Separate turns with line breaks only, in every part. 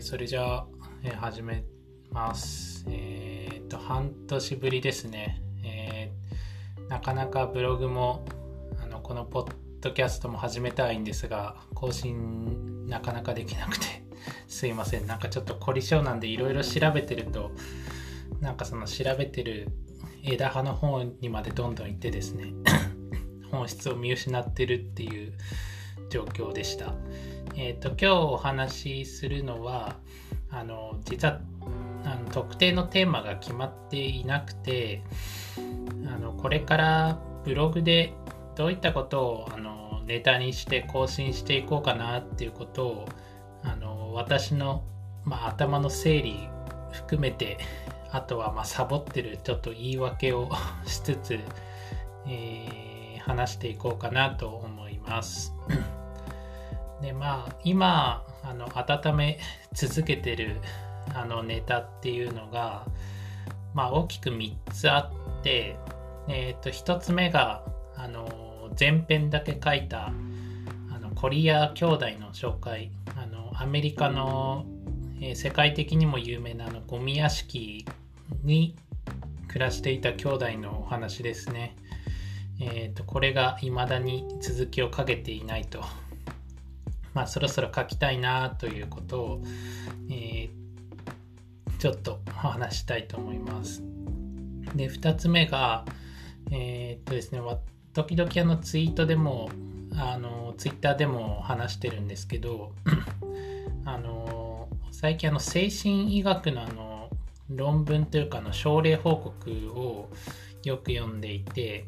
それじゃあ、えー始めます。えーっと、半年ぶりですね。えーなかなかブログも、あの、このポッドキャストも始めたいんですが、更新なかなかできなくて、すいません。なんかちょっと凝り性なんでいろいろ調べてると、なんかその調べてる枝葉の方にまでどんどん行ってですね、本質を見失ってるっていう状況でした。えっ、と、今日お話しするのは、あの、実は、あの特定のテーマが決まっていなくて、あの、これからブログでどういったことを、あの、ネタにして更新していこうかなっていうことを、あの、私の、まあ、頭の整理含めて、あとは、まあ、サボってるちょっと言い訳を しつつ、えー話していこうかなと思います。でまあ今あの温め続けてるあのネタっていうのが、まあ、大きく3つあって、えー、と1つ目があの前編だけ書いたあのコリア兄弟の紹介あのアメリカの、えー世界的にも有名なあのゴミ屋敷に暮らしていた兄弟のお話ですね。えー、とこれが未だに続きをかけていないとまあ、そろそろ書きたいなということを、えーちょっとお話したいと思います。で、2つ目が、えーっとですね、時々あのツイートでも、あのツイッターでも話してるんですけど、あの最近あの精神医学のあの論文というかの症例報告をよく読んでいて、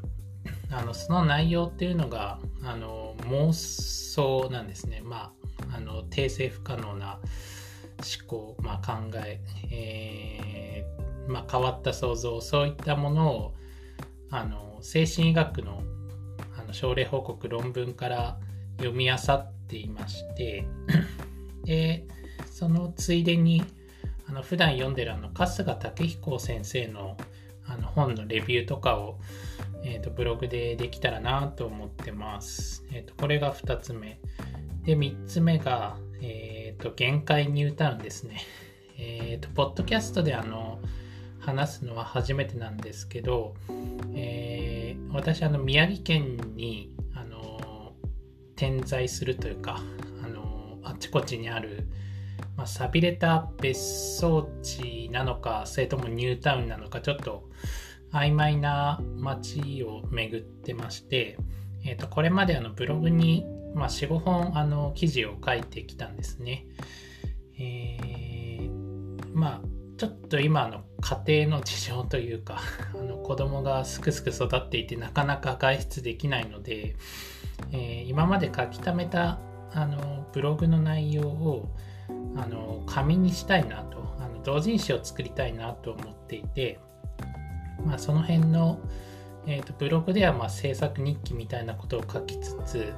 あのその内容っていうのがあの妄想なんですね。まあ、あの訂正不可能な思考、まあ、考ええーまあ、変わった想像そういったものをあの精神医学のあの症例報告論文から読み漁っていまして でそのついでにあの普段読んでるあの春日武彦先生のあの本のレビューとかをえーとブログでできたらなと思ってます。えーとこれが2つ目。で、3つ目が、えーと限界ニュータウンですね。えーとポッドキャストであの話すのは初めてなんですけど、えー私、あの宮城県にあの点在するというか、あのあちこちにある、まあ、寂れた別荘地なのか、それともニュータウンなのか、ちょっと曖昧な街を巡ってまして、えー、とこれまであのブログに、まあ、45本あの記事を書いてきたんですね。えーまあちょっと今の家庭の事情というか あの子供がすくすく育っていてなかなか外出できないので、えー今まで書き溜めたあのブログの内容をあの紙にしたいなとあの同人誌を作りたいなと思っていて、まあ、その辺の、えー、とブログではまあ制作日記みたいなことを書きつつ、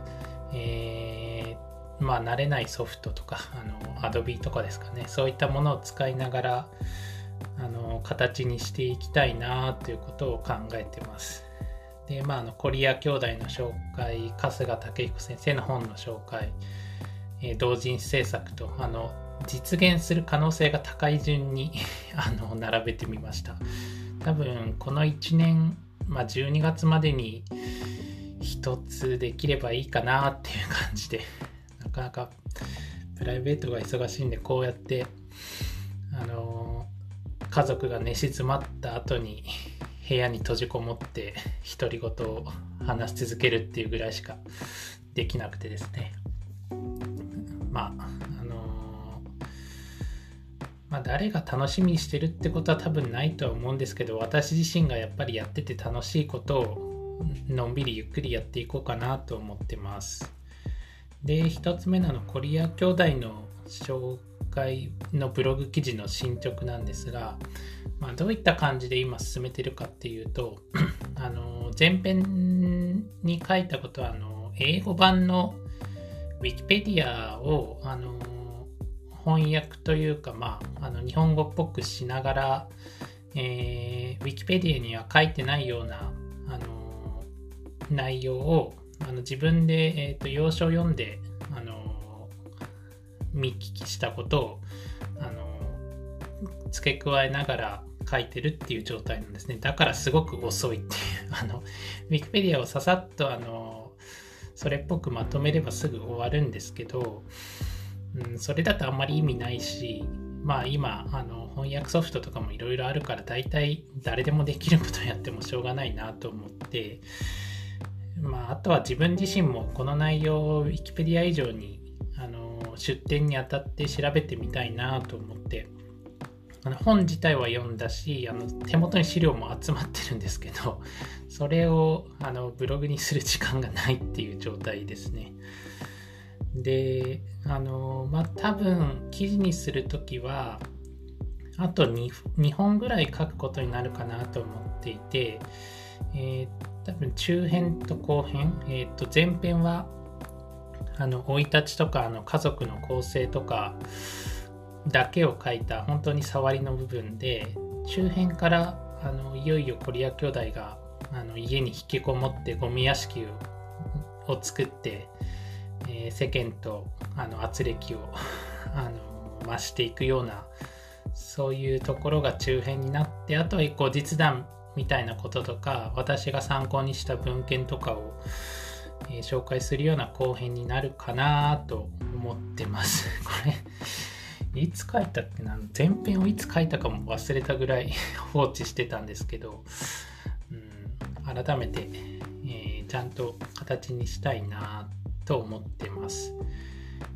えーまあ慣れないソフトとかあの Adobe とかですかねそういったものを使いながらあの形にしていきたいなということを考えてます。でまああのコリア兄弟の紹介春日武彦先生の本の紹介、えー同人制作とあの実現する可能性が高い順に あの並べてみました。多分この1年、まあ、12月までに一つできればいいかなっていう感じでなかなかプライベートが忙しいんでこうやってあの家族が寝静まった後に部屋に閉じこもって独り言を話し続けるっていうぐらいしかできなくてですね。まあ、誰が楽しみにしてるってことは多分ないとは思うんですけど私自身がやっぱりやってて楽しいことをのんびりゆっくりやっていこうかなと思ってます。で一つ目なのコリア兄弟の紹介のブログ記事の進捗なんですが、まあ、どういった感じで今進めてるかっていうと あの前編に書いたことはあの英語版の Wikipedia をあの翻訳というか、まあ、あの日本語っぽくしながら、えー、Wikipedia には書いてないような、あの内容をあの自分で、えー、と要所を読んで、あの見聞きしたことをあの付け加えながら書いてるっていう状態なんですね。だからすごく遅いっていう。あの、ウィキペディアをささっとあの、それっぽくまとめればすぐ終わるんですけど、うん、それだとあんまり意味ないし、まあ今、あの、翻訳ソフトとかもいろいろあるから大体誰でもできることやってもしょうがないなと思って、まああとは自分自身もこの内容を Wikipedia 以上にあの出典にあたって調べてみたいなと思ってあの本自体は読んだしあの手元に資料も集まってるんですけどそれをあのブログにする時間がないっていう状態ですね。であのまあ多分記事にする時はあと 2, 2本ぐらい書くことになるかなと思っていて、えー、多分中編と後編、えー、と前編はあの生い立ちとかあの家族の構成とかだけを書いた本当に触りの部分で中編からあのいよいよコリア兄弟があの家に引きこもってゴミ屋敷を作って、えー、世間とあの圧力を あの増していくようなそういうところが中編になってあとは後日談みたいなこととか私が参考にした文献とかを、えー、紹介するような後編になるかなと思ってます。これいつ書いたっけな？前編をいつ書いたかも忘れたぐらい 放置してたんですけど、うん、改めて、えー、ちゃんと形にしたいなってと思ってます。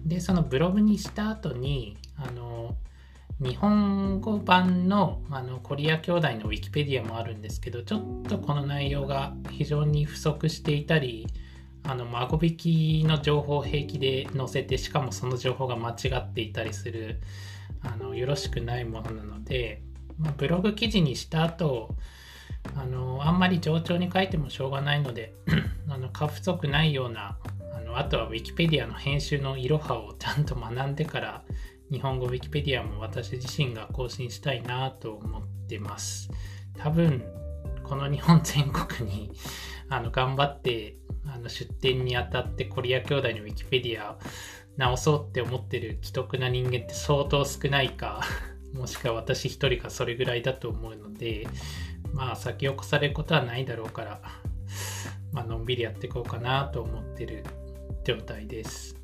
でそのブログにした後にあの日本語版のあのコリア兄弟のウィキペディアもあるんですけどちょっとこの内容が非常に不足していたりあの孫引きの情報を平気で載せてしかもその情報が間違っていたりするあのよろしくないものなので、まあ、ブログ記事にした後あのあんまり冗長に書いてもしょうがないので あの過不足ないようなあとはウィキペディアの編集のいろはをちゃんと学んでから日本語ウィキペディアも私自身が更新したいなと思ってます。多分、この日本全国にあの頑張ってあの出展にあたってコリア兄弟のウィキペディア直そうって思ってる既得な人間って相当少ないか、もしくは私一人かそれぐらいだと思うので、まあ先を越されることはないだろうから、まあのんびりやっていこうかなと思ってる状態です。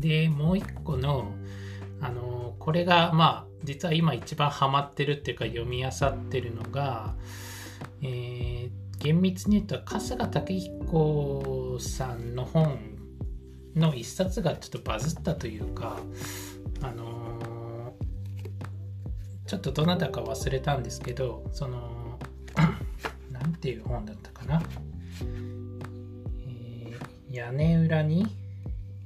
で、もう一個の、あの、これが、まあ、実は今一番ハマってるっていうか読み漁ってるのが、えー、厳密に言うと春日武彦さんの本の一冊がちょっとバズったというか、あのー、ちょっとどなたか忘れたんですけど、その、なんていう本だったかな？屋根裏に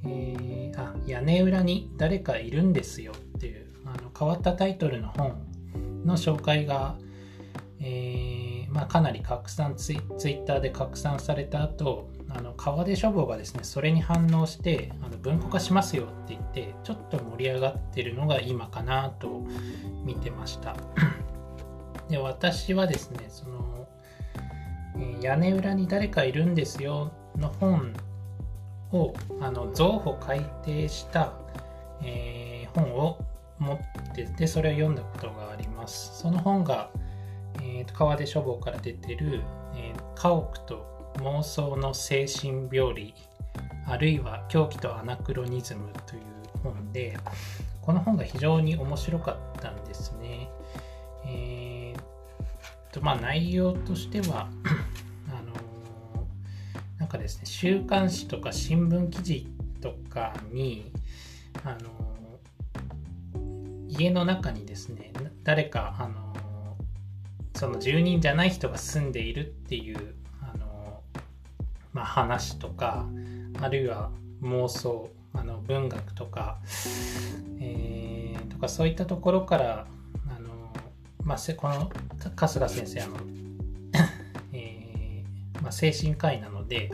えー、あ屋根裏に誰かいるんですよっていうあの変わったタイトルの本の紹介が、えー、まあ、かなり拡散ツイツイッターで拡散された後あの川出書房がですねそれに反応してあの文庫化しますよって言ってちょっと盛り上がってるのが今かなと見てました。で私はですねその、えー、屋根裏に誰かいるんですよの本をあの増補改訂した、えー、本を持っててそれを読んだことがあります。その本が、えーと、川出書房から出てる「えー、家屋と妄想の精神病理」あるいは「狂気とアナクロニズム」という本でこの本が非常に面白かったんですね。えーとまあ内容としてはかですね週刊誌とか新聞記事とかにあの家の中にですね誰かあのその住人じゃない人が住んでいるっていうあの、まあ、話とかあるいは妄想あの文学とか、えー、とかそういったところからあの、まあ、この春日先生あのまあ、精神科医なので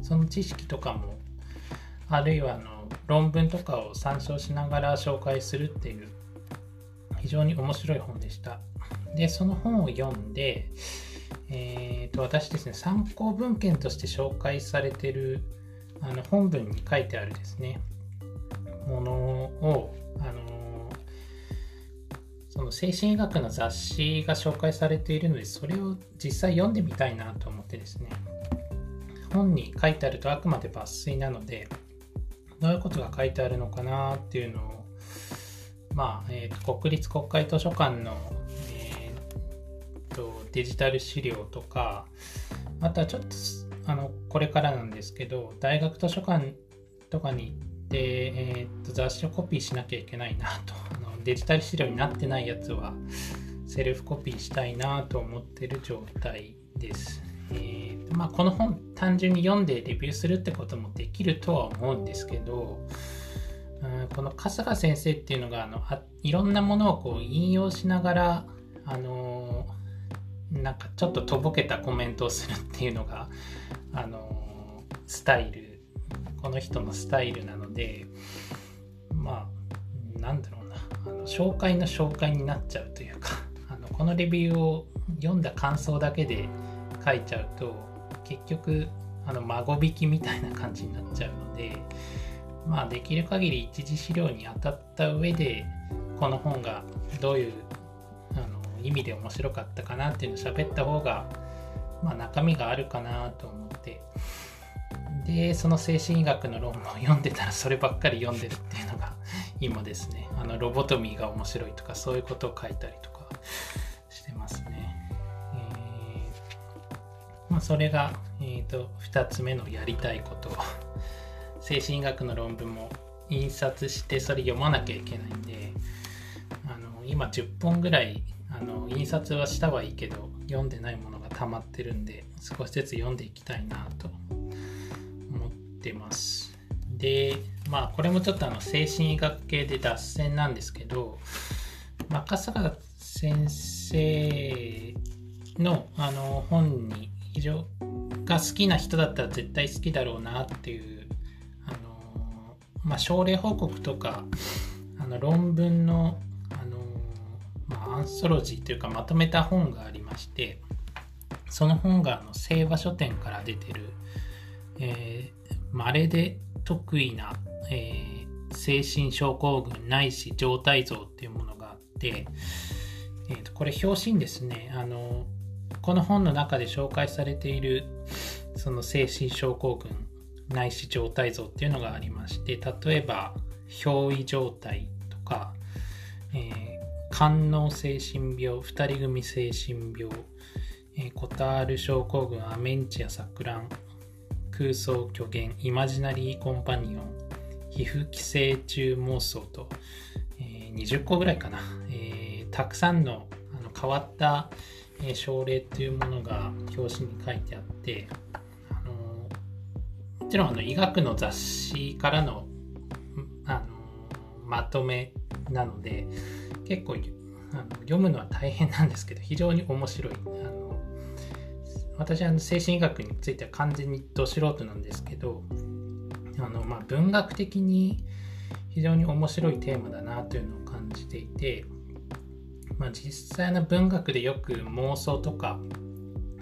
その知識とかもあるいはあの論文とかを参照しながら紹介するっていう非常に面白い本でした。でその本を読んで、えーと、私ですね参考文献として紹介されてるあの本文に書いてあるですねものをその精神医学の雑誌が紹介されているのでそれを実際読んでみたいなと思ってですね。本に書いてあるとあくまで抜粋なのでどういうことが書いてあるのかなっていうのをまあ、えーと、国立国会図書館の、えーと、デジタル資料とかあとはちょっとあのこれからなんですけど大学図書館とかに行って、えーと雑誌をコピーしなきゃいけないなとデジタル資料になってないやつはセルフコピーしたいなと思ってる状態です。えーまあ、この本単純に読んでレビューするってこともできるとは思うんですけど、うん、この春日先生っていうのがあのあいろんなものをこう引用しながら、あのー、なんかちょっととぼけたコメントをするっていうのが、あのー、スタイルこの人のスタイルなのでまあなんだろう紹介の紹介になっちゃうというか あのこのレビューを読んだ感想だけで書いちゃうと結局あの孫引きみたいな感じになっちゃうのでまあできる限り一次資料に当たった上でこの本がどういうあの意味で面白かったかなっていうのを喋った方が、まあ、中身があるかなと思って。でその精神医学の論文を読んでたらそればっかり読んでるっていうのが今ですねあのロボトミーが面白いとかそういうことを書いたりとかしてますね。えー、まあ、それが、えーと、2つ目のやりたいこと精神医学の論文も印刷してそれ読まなきゃいけないんであの今10本ぐらいあの印刷はしたはいいけど読んでないものが溜まってるんで少しずつ読んでいきたいなと思ってます。でまあこれもちょっとあの精神医学系で脱線なんですけど、まあ、笠原先生のあの本に非常が好きな人だったら絶対好きだろうなっていうあの、まあ、症例報告とかあの論文のあの、まあ、アンソロジーというかまとめた本がありましてその本があの聖和書店から出てる、えー、まれで得意な、えー、精神症候群ないし状態像っていうものがあって、えー、とこれ表紙にですねあのこの本の中で紹介されているその精神症候群ないし状態像っていうのがありまして例えば憑依状態とか、えー、官能精神病二人組精神病、えー、コタール症候群アメンチア錯乱空想虚言イマジナリーコンパニオン皮膚寄生虫妄想と、えー、20個ぐらいかな、えー、たくさんのあの変わった、え、症例というものが表紙に書いてあってあのもちろんあの医学の雑誌からのあのまとめなので結構あの読むのは大変なんですけど非常に面白いあの私は精神医学については完全にど素人なんですけどあの、まあ、文学的に非常に面白いテーマだなというのを感じていて、まあ、実際の文学でよく妄想とか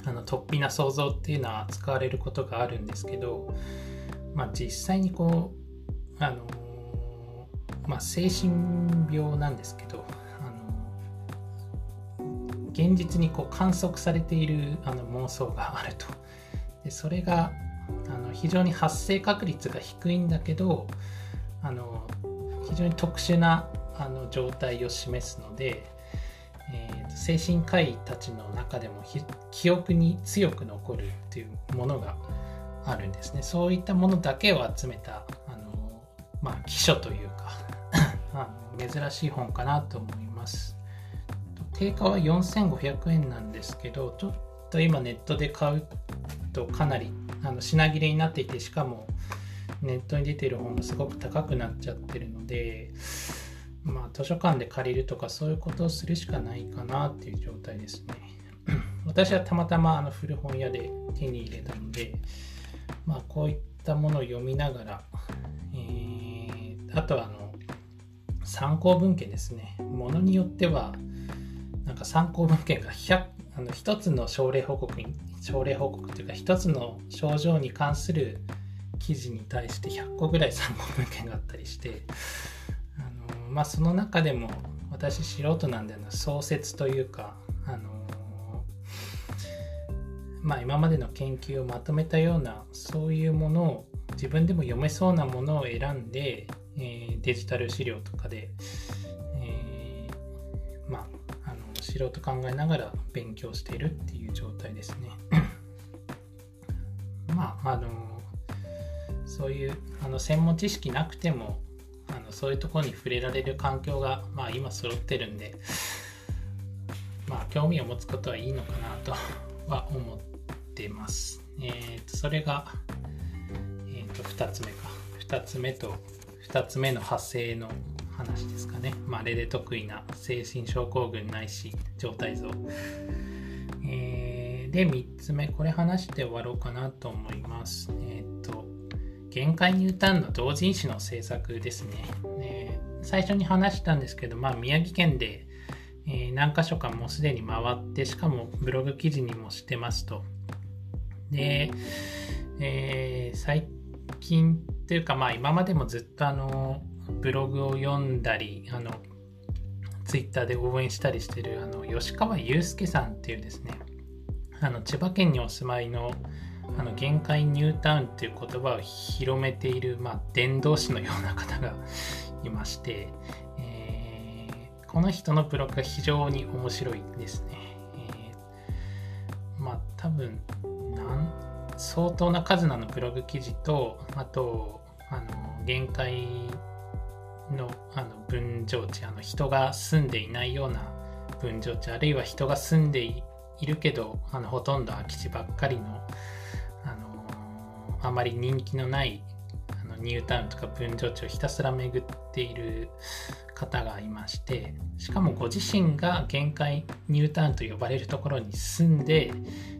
あの突飛な想像っていうのは使われることがあるんですけど、まあ、実際にこうあの、まあ、精神病なんですけど現実にこう観測されているあの妄想があると。でそれがあの非常に発生確率が低いんだけどあの非常に特殊なあの状態を示すので、えー、精神科医たちの中でも記憶に強く残るっていうものがあるんですね。そういったものだけを集めたあの、まあ、記書というか あの珍しい本かなと思います。定価は4500円なんですけど、ちょっと今ネットで買うとかなりあの品切れになっていて、しかもネットに出てる本がすごく高くなっちゃってるので、まあ図書館で借りるとかそういうことをするしかないかなっていう状態ですね。私はたまたまあの古本屋で手に入れたので、まあこういったものを読みながら、えー、あとはあの参考文献ですね。ものによってはなんか参考文献が100あの1つの症例報告に症例報告というか1つの症状に関する記事に対して100個ぐらい参考文献があったりしてあの、まあ、その中でも私素人なんでの創設というか、あのまあ、今までの研究をまとめたようなそういうものを自分でも読めそうなものを選んで、えー、デジタル資料とかで、あ、あの素人考えながら勉強しているっていう状態ですね。まああのそういうあの専門知識なくてもあのそういうところに触れられる環境が、まあ、今揃ってるんで、まあ、興味を持つことはいいのかなとは思ってます。えーと、それが、えーと、2つ目か。2つ目と2つ目の派生の話ですかね。まあ、レで得意な精神症候群ないし状態像。えー、で、3つ目、これ話して終わろうかなと思います。えっ、ー、と、限界ニュータンの同人誌の制作ですね。えー、最初に話したんですけど、まあ、宮城県で、え、何箇所かもうすでに回って、しかもブログ記事にもしてますと。で、え、最近というか、まあ、今までもずっとあのブログを読んだり、あのツイッターで応援したりしてるあの吉川祐介さんっていうですね、あの千葉県にお住まいのあの限界ニュータウンっていう言葉を広めている、まあ、伝道師のような方が いまして、えー、この人のブログが非常に面白いですね。えー、まあ多分相当な数なのブログ記事とあとあの限界のあの分譲地あの人が住んでいないような分譲地あるいは人が住んでいるけどあのほとんど空き地ばっかりのあまり人気のないあのニュータウンとか分譲地をひたすら巡っている方がいましてしかもご自身が限界ニュータウンと呼ばれるところに住んで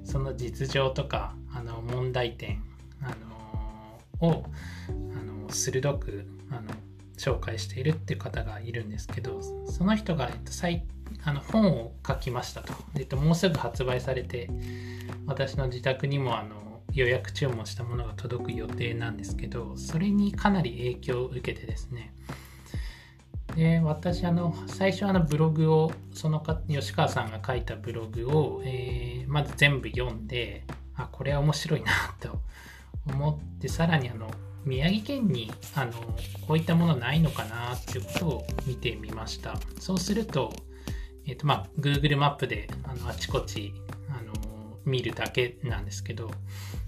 その実情とかあの問題点、あのをあの鋭くあの紹介しているっていう方がいるんですけどその人が、えっと、最あの本を書きましたと、えっと、もうすぐ発売されて私の自宅にもあの予約注文したものが届く予定なんですけどそれにかなり影響を受けてですね。で私あの最初あのブログをそのか吉川さんが書いたブログを、えー、まず全部読んであこれは面白いなと思ってさらにあの宮城県にあのこういったものないのかなっていうことを見てみました。そうすると,、えーとまあ、Google マップであのあちこちあの見るだけなんですけど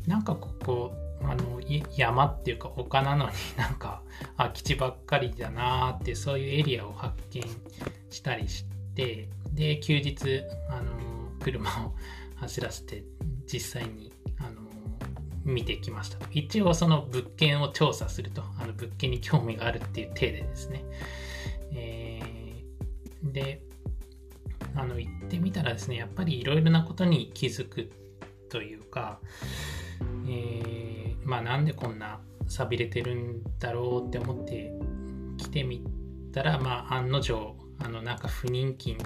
なんかここあの山っていうか丘なのに なんか空き地ばっかりだなーってそういうエリアを発見したりしてで休日あの車を走らせて実際に見てきました。一応その物件を調査すると。あの物件に興味があるっていう体でですね、えー、であの行ってみたらですねやっぱりいろいろなことに気づくというか、えー、まあなんでこんな寂れてるんだろうって思って来てみたら、まあ案の定、あのなんか不人気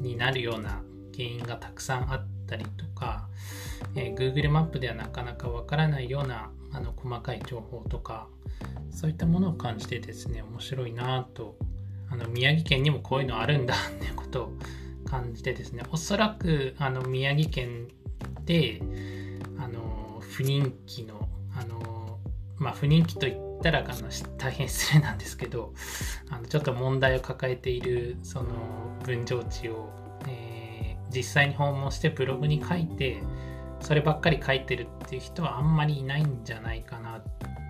になるような原因がたくさんあってたりとか、えー、Google マップではなかなかわからないようなあの細かい情報とか、そういったものを感じてですね、面白いなと、あの宮城県にもこういうのあるんだっていうことを感じてですね、おそらくあの宮城県で、あの不人気の、あのまあ、不人気といったらあの大変失礼なんですけどあのちょっと問題を抱えているその分譲地を、実際に訪問してブログに書いてそればっかり書いてるっていう人はあんまりいないんじゃないかな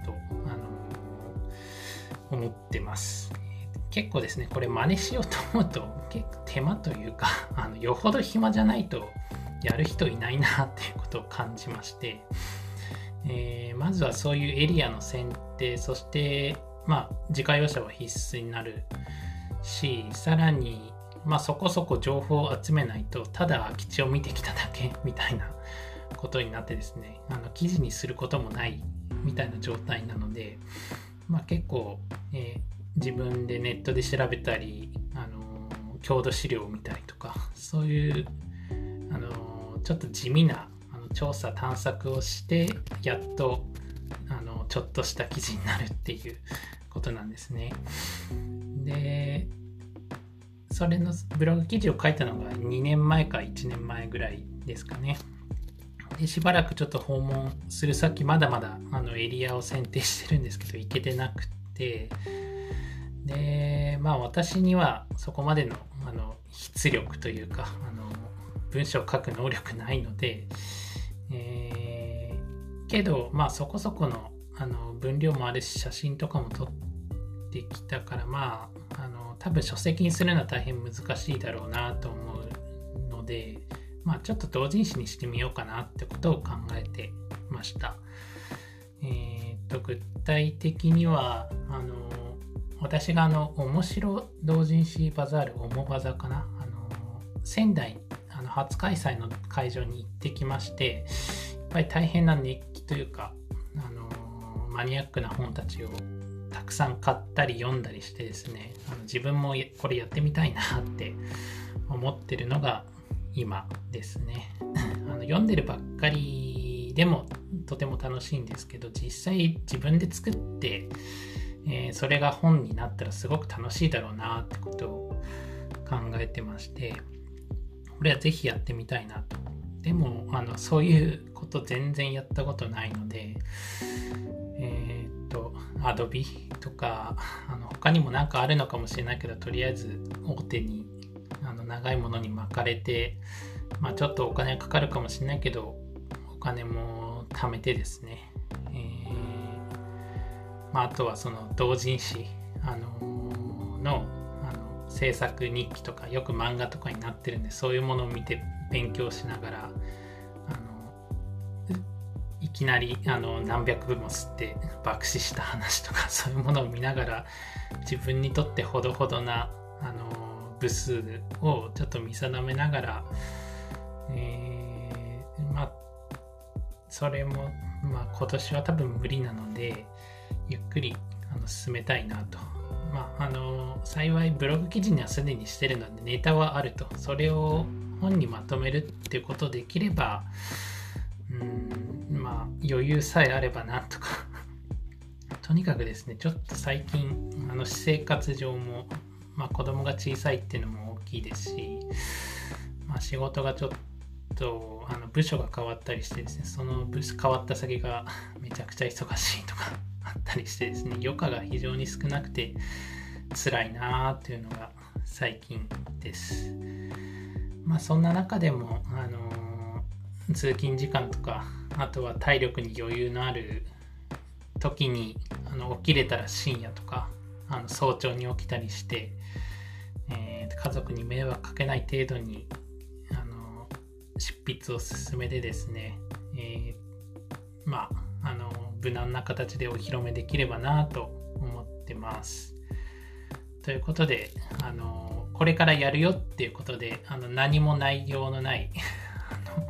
と、あの思ってます。結構ですね、これ真似しようと思うと結構手間というか、あのよほど暇じゃないとやる人いないなっていうことを感じまして、えー、まずはそういうエリアの選定そしてまあ自家用車は必須になるしさらにまあそこそこ情報を集めないとただ空き地を見てきただけみたいなことになってですね あの記事にすることもないみたいな状態なので、まあ、結構、えー、自分でネットで調べたり、あの郷土資料を見たりとかそういうあのちょっと地味なあの調査探索をしてやっとあのちょっとした記事になるっていうことなんですね。それのブログ記事を書いたのが2年前か1年前ぐらいですかね。でしばらくちょっと訪問する先まだまだあのエリアを選定してるんですけど行けてなくてでまあ私にはそこまでのあの筆力というかあの文章を書く能力ないので、えー、けどまあそこそこのあの分量もあるし写真とかも撮ってきたからまあ多分書籍にするのは大変難しいだろうなと思うのでまあちょっと同人誌にしてみようかなってことを考えてました。えー、と具体的にはあの私があの面白同人誌バザール、オモバザかな、あの仙台あの初開催の会場に行ってきまして、やっぱり大変な熱気というか、あのマニアックな本たちをくさん買ったり読んだりしてですね、あの自分もこれやってみたいなって思ってるのが今ですね。あの読んでるばっかりでもとても楽しいんですけど、実際自分で作って、えー、それが本になったらすごく楽しいだろうなってことを考えてましてこれはぜひやってみたいなとでもあのそういうこと全然やったことないので、Adobe とかあの他にも何かあるのかもしれないけどとりあえず大手にあの長いものに巻かれてまあちょっとお金かかるかもしれないけどお金も貯めてですね。えまあ、あとはその同人誌、あの、のあの制作日記とかよく漫画とかになってるんでそういうものを見て勉強しながらきなりあの何百部も吸って爆死した話とか そういうものを見ながら自分にとってほどほどなあの部数をちょっと見定めながら、えー、まあそれも、まあ、今年は多分無理なので、ゆっくりあの進めたいなと。まあ、あの幸いブログ記事にはすでにしてるのでネタはあると。それを本にまとめるっていうことできれば、うん、まあ余裕さえあればなとか。とにかくですね、ちょっと最近、あの私生活上も、まあ、子供が小さいっていうのも大きいですし、まあ、仕事がちょっとあの部署が変わったりしてですね、その部署変わった先がめちゃくちゃ忙しいとか あったりしてですね余暇が非常に少なくて辛いなーというのが最近です。まあそんな中でもあの、通勤時間とかあとは体力に余裕のある時にあの起きれたら深夜とかあの早朝に起きたりして、えー、家族に迷惑かけない程度にあの執筆を進めてですね、えー、まああの無難な形でお披露目できればなと思ってます。ということで、あのこれからやるよっていうことで、あの何も内容のない あの、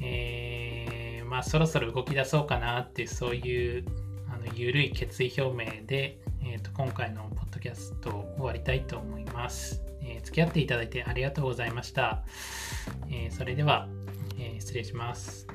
えー、まあ、そろそろ動き出そうかなっていう、そういうあの緩い決意表明で、えーと、今回のポッドキャストを終わりたいと思います。えー、付き合っていただいてありがとうございました。えー、それでは、え失礼します。